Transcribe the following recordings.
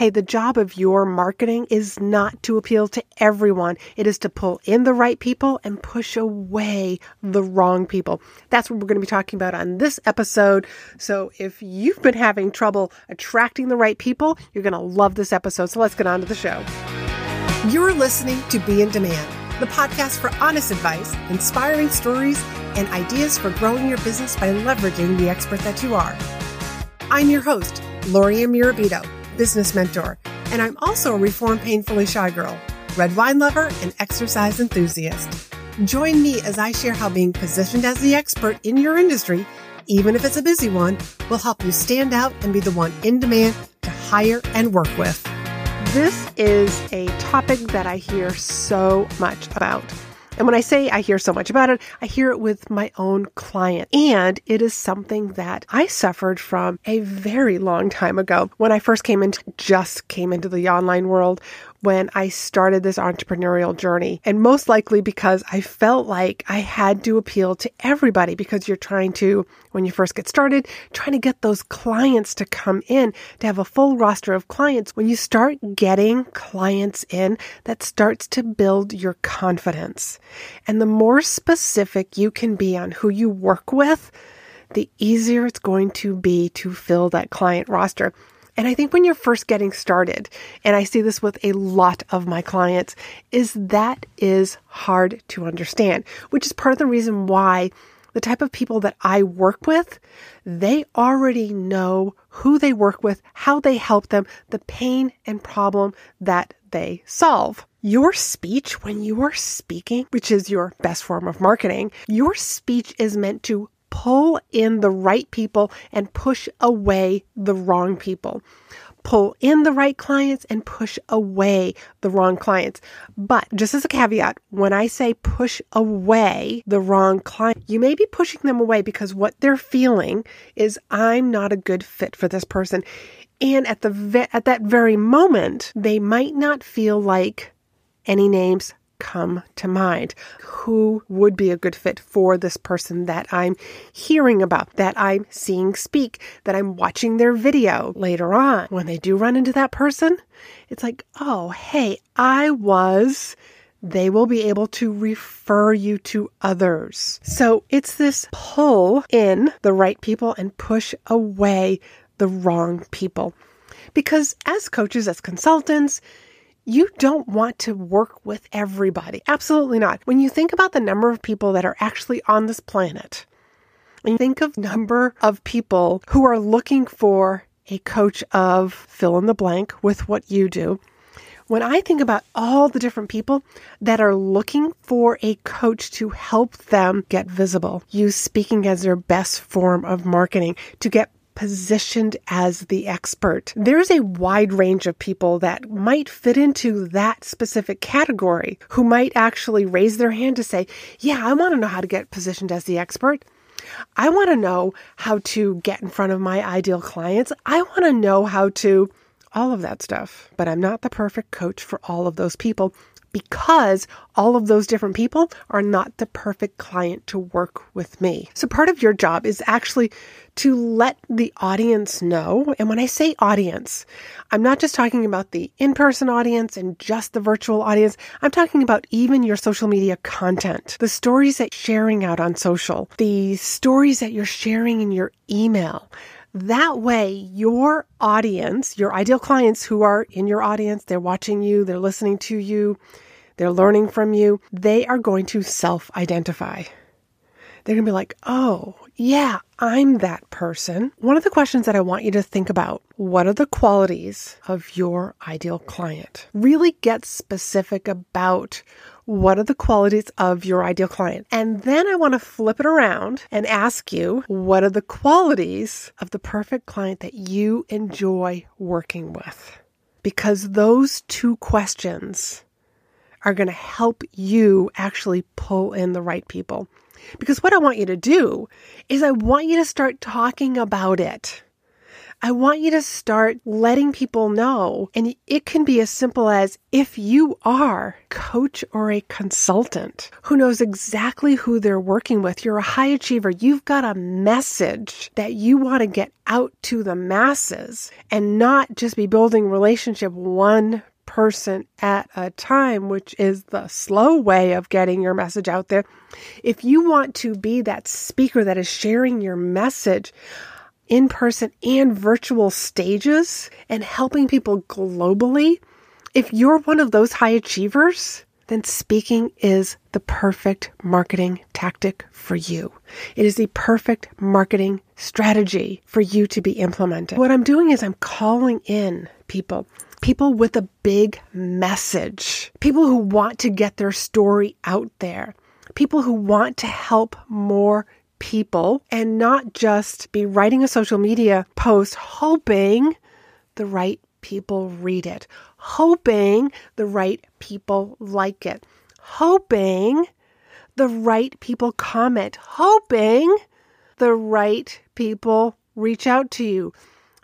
Hey, the job of your marketing is not to appeal to everyone. It is to pull in the right people and push away the wrong people. That's what we're going to be talking about on this episode. So if you've been having trouble attracting the right people, you're going to love this episode. So let's get on to the show. You're listening to Be in Demand, the podcast for honest advice, inspiring stories, and ideas for growing your business by leveraging the expert that you are. I'm your host, Lori Mirabito, business mentor, and I'm also a reformed painfully shy girl, red wine lover, and exercise enthusiast. Join me as I share how being positioned as the expert in your industry, even if it's a busy one, will help you stand out and be the one in demand to hire and work with. This is a topic that I hear so much about. And when I say I hear so much about it, I hear it with my own client. And it is something that I suffered from a very long time ago when I first came into just came into the online world when I started this entrepreneurial journey. And most likely because I felt like I had to appeal to everybody because you're trying to, when you first get started, trying to get those clients to come in, to have a full roster of clients. When you start getting clients in, that starts to build your confidence. And the more specific you can be on who you work with, the easier it's going to be to fill that client roster. And I think when you're first getting started, and I see this with a lot of my clients, is that is hard to understand, which is part of the reason why the type of people that I work with, they already know who they work with, how they help them, the pain and problem that they solve. Your speech, when you are speaking, which is your best form of marketing, your speech is meant to pull in the right people and push away the wrong people. Pull in the right clients and push away the wrong clients. But just as a caveat, when I say push away the wrong client, you may be pushing them away because what they're feeling is I'm not a good fit for this person. And at the ve- at that very moment, they might not feel like any names come to mind? Who would be a good fit for this person that I'm hearing about, that I'm seeing speak, that I'm watching their video later on? When they do run into that person, it's like, oh, hey, I was they will be able to refer you to others. So it's this pull in the right people and push away the wrong people. Because as coaches, as consultants, you don't want to work with everybody. Absolutely not. When you think about the number of people that are actually on this planet, and think of number of people who are looking for a coach of fill in the blank with what you do. When I think about all the different people that are looking for a coach to help them get visible, use speaking as their best form of marketing to get positioned as the expert. There's a wide range of people that might fit into that specific category who might actually raise their hand to say, Yeah, I want to know how to get positioned as the expert. I want to know how to get in front of my ideal clients. I want to know how to all of that stuff. But I'm not the perfect coach for all of those people because all of those different people are not the perfect client to work with me. So part of your job is actually to let the audience know. And when I say audience, I'm not just talking about the in person audience and just the virtual audience. I'm talking about even your social media content, the stories that you're sharing out on social, the stories that you're sharing in your email. That way, your audience, your ideal clients who are in your audience, they're watching you, they're listening to you, they're learning from you, they are going to self identify. They're going to be like, oh, yeah, I'm that person. One of the questions that I want you to think about what are the qualities of your ideal client? Really get specific about what are the qualities of your ideal client? And then I want to flip it around and ask you, what are the qualities of the perfect client that you enjoy working with? Because those two questions are going to help you actually pull in the right people. Because what I want you to do is I want you to start talking about it. I want you to start letting people know. And it can be as simple as if you are a coach or a consultant who knows exactly who they're working with, you're a high achiever, you've got a message that you want to get out to the masses and not just be building relationship one person at a time, which is the slow way of getting your message out there. If you want to be that speaker that is sharing your message, in person and virtual stages and helping people globally, if you're one of those high achievers, then speaking is the perfect marketing tactic for you. It is the perfect marketing strategy for you to be implemented. What I'm doing is I'm calling in people people with a big message, people who want to get their story out there, people who want to help more people and not just be writing a social media post hoping the right people read it, hoping the right people like it, hoping the right people comment, hoping the right people reach out to you,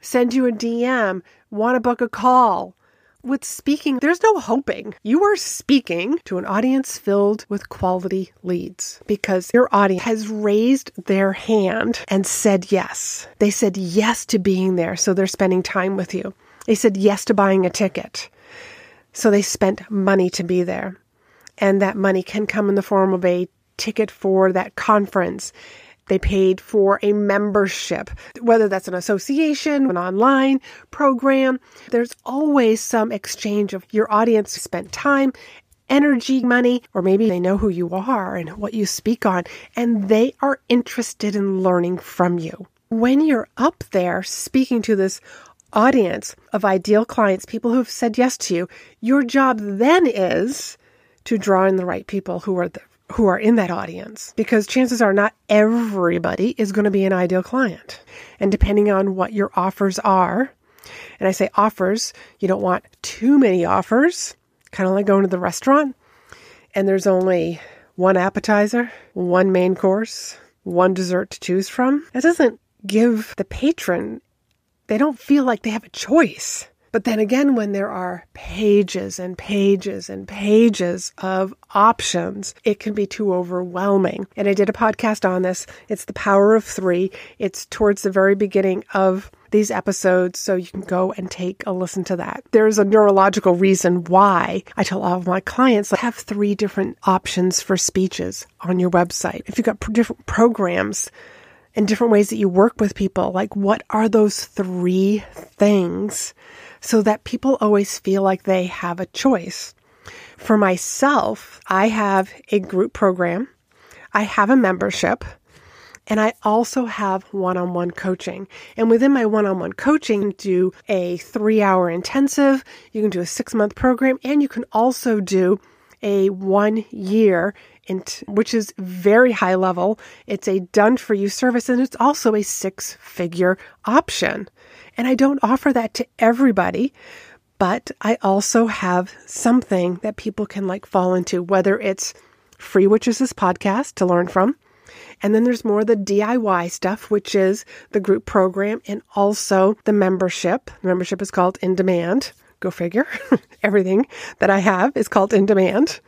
send you a DM, want to book a call, with speaking, there's no hoping. You are speaking to an audience filled with quality leads because your audience has raised their hand and said yes. They said yes to being there, so they're spending time with you. They said yes to buying a ticket, so they spent money to be there. And that money can come in the form of a ticket for that conference they paid for a membership, whether that's an association, an online program. There's always some exchange of your audience spent time energy, money, or maybe they know who you are and what you speak on, and they are interested in learning from you. When you're up there speaking to this audience of ideal clients, people who've said yes to you, your job then is to draw in the right people who are the who are in that audience because chances are not everybody is going to be an ideal client. And depending on what your offers are, and I say offers, you don't want too many offers, kind of like going to the restaurant and there's only one appetizer, one main course, one dessert to choose from. That doesn't give the patron, they don't feel like they have a choice. But then again, when there are pages and pages and pages of options, it can be too overwhelming. And I did a podcast on this. It's the power of three. It's towards the very beginning of these episodes, so you can go and take a listen to that. There's a neurological reason why I tell all of my clients have three different options for speeches on your website. If you've got different programs, and different ways that you work with people. Like, what are those three things so that people always feel like they have a choice. For myself, I have a group program, I have a membership, and I also have one on one coaching. And within my one on one coaching, do a three hour intensive, you can do a six month program, and you can also do a one year which is very high level. It's a done for you service and it's also a six figure option. And I don't offer that to everybody, but I also have something that people can like fall into, whether it's free, which is this podcast to learn from. And then there's more of the DIY stuff, which is the group program and also the membership. The membership is called In Demand. Go figure. Everything that I have is called In Demand.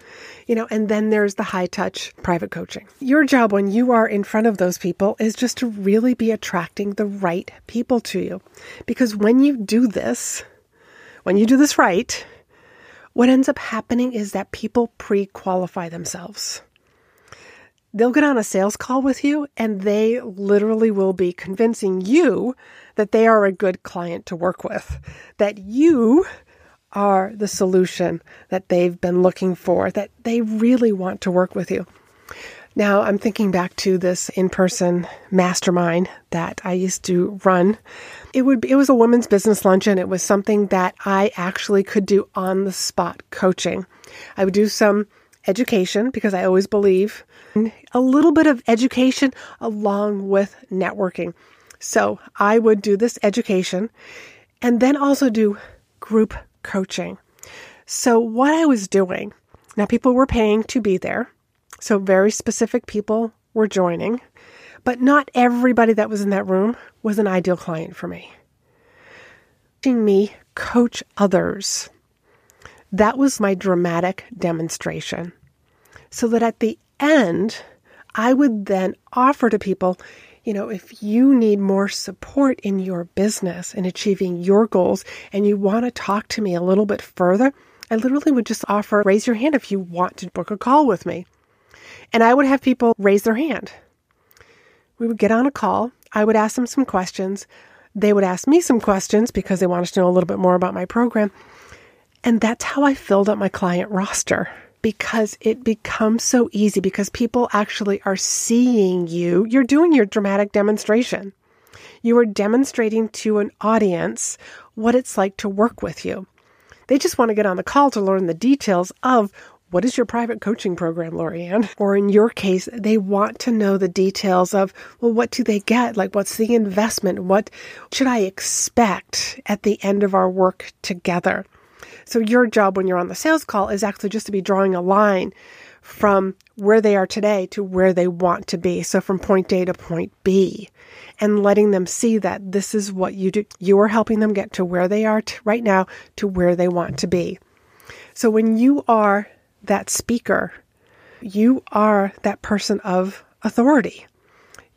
You know, and then there's the high touch private coaching. Your job when you are in front of those people is just to really be attracting the right people to you. Because when you do this, when you do this right, what ends up happening is that people pre qualify themselves. They'll get on a sales call with you and they literally will be convincing you that they are a good client to work with, that you are the solution that they've been looking for, that they really want to work with you. Now, I'm thinking back to this in-person mastermind that I used to run. It would be, it was a women's business luncheon. It was something that I actually could do on the spot coaching. I would do some education because I always believe a little bit of education along with networking. So, I would do this education and then also do group coaching. So, what I was doing, now people were paying to be there. So, very specific people were joining, but not everybody that was in that room was an ideal client for me. me coach others. That was my dramatic demonstration. So that at the end, I would then offer to people, you know, if you need more support in your business and achieving your goals and you want to talk to me a little bit further, I literally would just offer raise your hand if you want to book a call with me. And I would have people raise their hand. We would get on a call. I would ask them some questions. They would ask me some questions because they wanted to know a little bit more about my program. And that's how I filled up my client roster because it becomes so easy because people actually are seeing you. You're doing your dramatic demonstration. You are demonstrating to an audience what it's like to work with you. They just want to get on the call to learn the details of what is your private coaching program, Lorianne? Or in your case, they want to know the details of, well, what do they get? Like, what's the investment? What should I expect at the end of our work together? So, your job when you're on the sales call is actually just to be drawing a line from where they are today to where they want to be. So, from point A to point B, and letting them see that this is what you do. You are helping them get to where they are t- right now to where they want to be. So, when you are that speaker. You are that person of authority.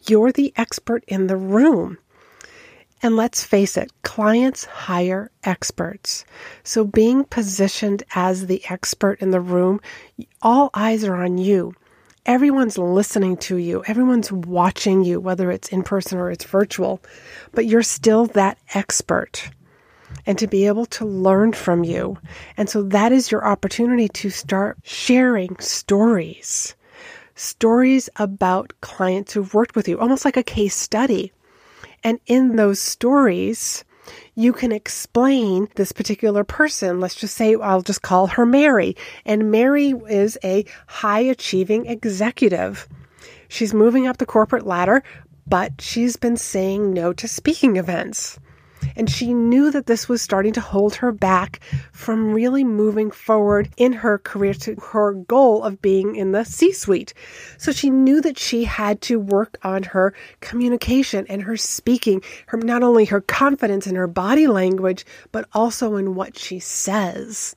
You're the expert in the room. And let's face it, clients hire experts. So being positioned as the expert in the room, all eyes are on you. Everyone's listening to you. Everyone's watching you, whether it's in person or it's virtual, but you're still that expert and to be able to learn from you. And so that is your opportunity to start sharing stories, stories about clients who've worked with you, almost like a case study. And in those stories, you can explain this particular person. Let's just say I'll just call her Mary. And Mary is a high achieving executive. She's moving up the corporate ladder, but she's been saying no to speaking events. And she knew that this was starting to hold her back from really moving forward in her career to her goal of being in the C suite. So she knew that she had to work on her communication and her speaking, her, not only her confidence in her body language, but also in what she says.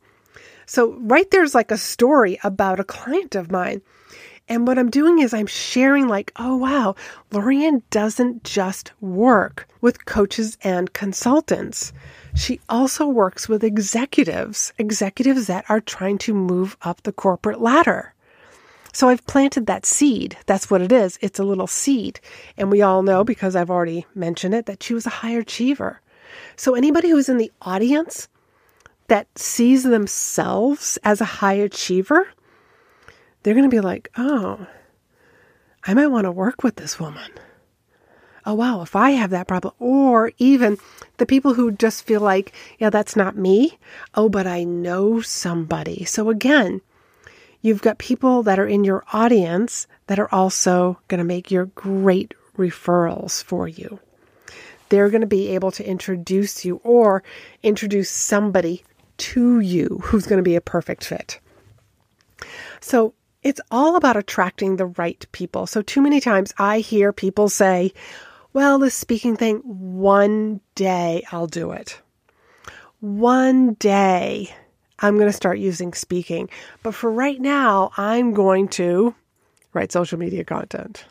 So right there's like a story about a client of mine. And what I'm doing is I'm sharing, like, oh, wow, Lorianne doesn't just work with coaches and consultants. She also works with executives, executives that are trying to move up the corporate ladder. So I've planted that seed. That's what it is. It's a little seed. And we all know, because I've already mentioned it, that she was a high achiever. So anybody who's in the audience that sees themselves as a high achiever, they're going to be like, oh, I might want to work with this woman. Oh, wow, if I have that problem. Or even the people who just feel like, yeah, that's not me. Oh, but I know somebody. So again, you've got people that are in your audience that are also going to make your great referrals for you. They're going to be able to introduce you or introduce somebody to you who's going to be a perfect fit. So it's all about attracting the right people. So, too many times I hear people say, well, this speaking thing, one day I'll do it. One day I'm going to start using speaking. But for right now, I'm going to write social media content.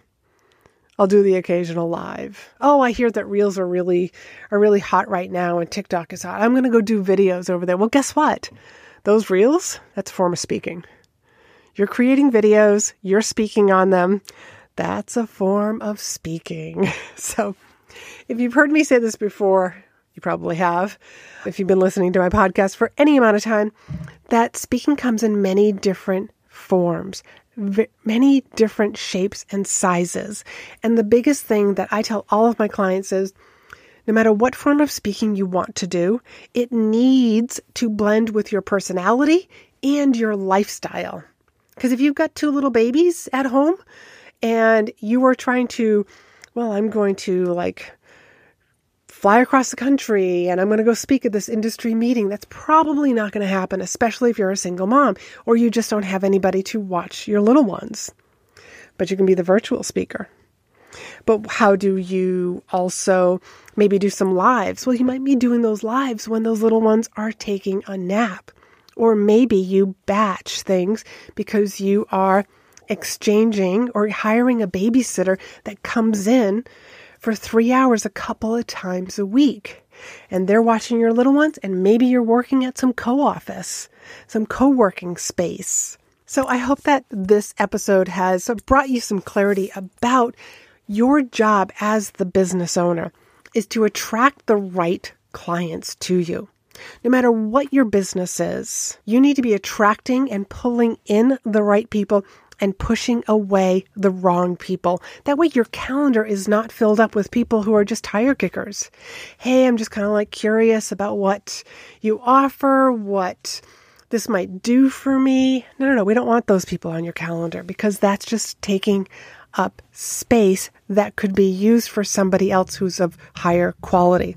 I'll do the occasional live. Oh, I hear that reels are really are really hot right now and TikTok is hot. I'm going to go do videos over there. Well, guess what? Those reels, that's a form of speaking. You're creating videos, you're speaking on them. That's a form of speaking. So, if you've heard me say this before, you probably have, if you've been listening to my podcast for any amount of time, that speaking comes in many different forms, v- many different shapes and sizes. And the biggest thing that I tell all of my clients is no matter what form of speaking you want to do, it needs to blend with your personality and your lifestyle. Because if you've got two little babies at home and you are trying to, well, I'm going to like fly across the country and I'm going to go speak at this industry meeting, that's probably not going to happen, especially if you're a single mom or you just don't have anybody to watch your little ones. But you can be the virtual speaker. But how do you also maybe do some lives? Well, you might be doing those lives when those little ones are taking a nap. Or maybe you batch things because you are exchanging or hiring a babysitter that comes in for three hours a couple of times a week. And they're watching your little ones, and maybe you're working at some co office, some co working space. So I hope that this episode has brought you some clarity about your job as the business owner is to attract the right clients to you. No matter what your business is, you need to be attracting and pulling in the right people and pushing away the wrong people. That way, your calendar is not filled up with people who are just tire kickers. Hey, I'm just kind of like curious about what you offer, what this might do for me. No, no, no. We don't want those people on your calendar because that's just taking up space that could be used for somebody else who's of higher quality.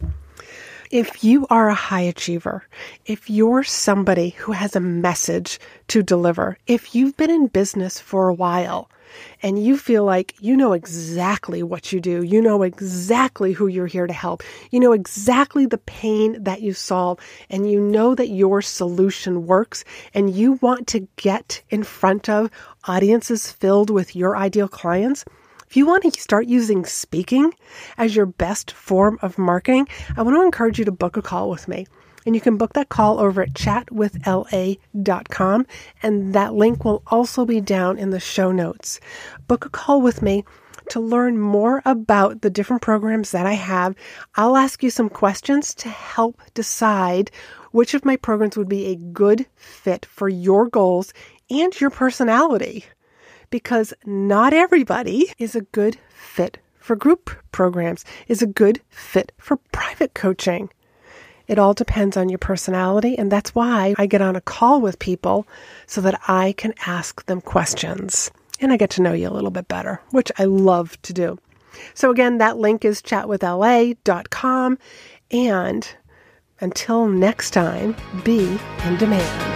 If you are a high achiever, if you're somebody who has a message to deliver, if you've been in business for a while and you feel like you know exactly what you do, you know exactly who you're here to help, you know exactly the pain that you solve, and you know that your solution works, and you want to get in front of audiences filled with your ideal clients, if you want to start using speaking as your best form of marketing, I want to encourage you to book a call with me. And you can book that call over at chatwithla.com, and that link will also be down in the show notes. Book a call with me to learn more about the different programs that I have. I'll ask you some questions to help decide which of my programs would be a good fit for your goals and your personality because not everybody is a good fit for group programs, is a good fit for private coaching. It all depends on your personality, and that's why I get on a call with people so that I can ask them questions and I get to know you a little bit better, which I love to do. So, again, that link is chatwithla.com. And until next time, be in demand.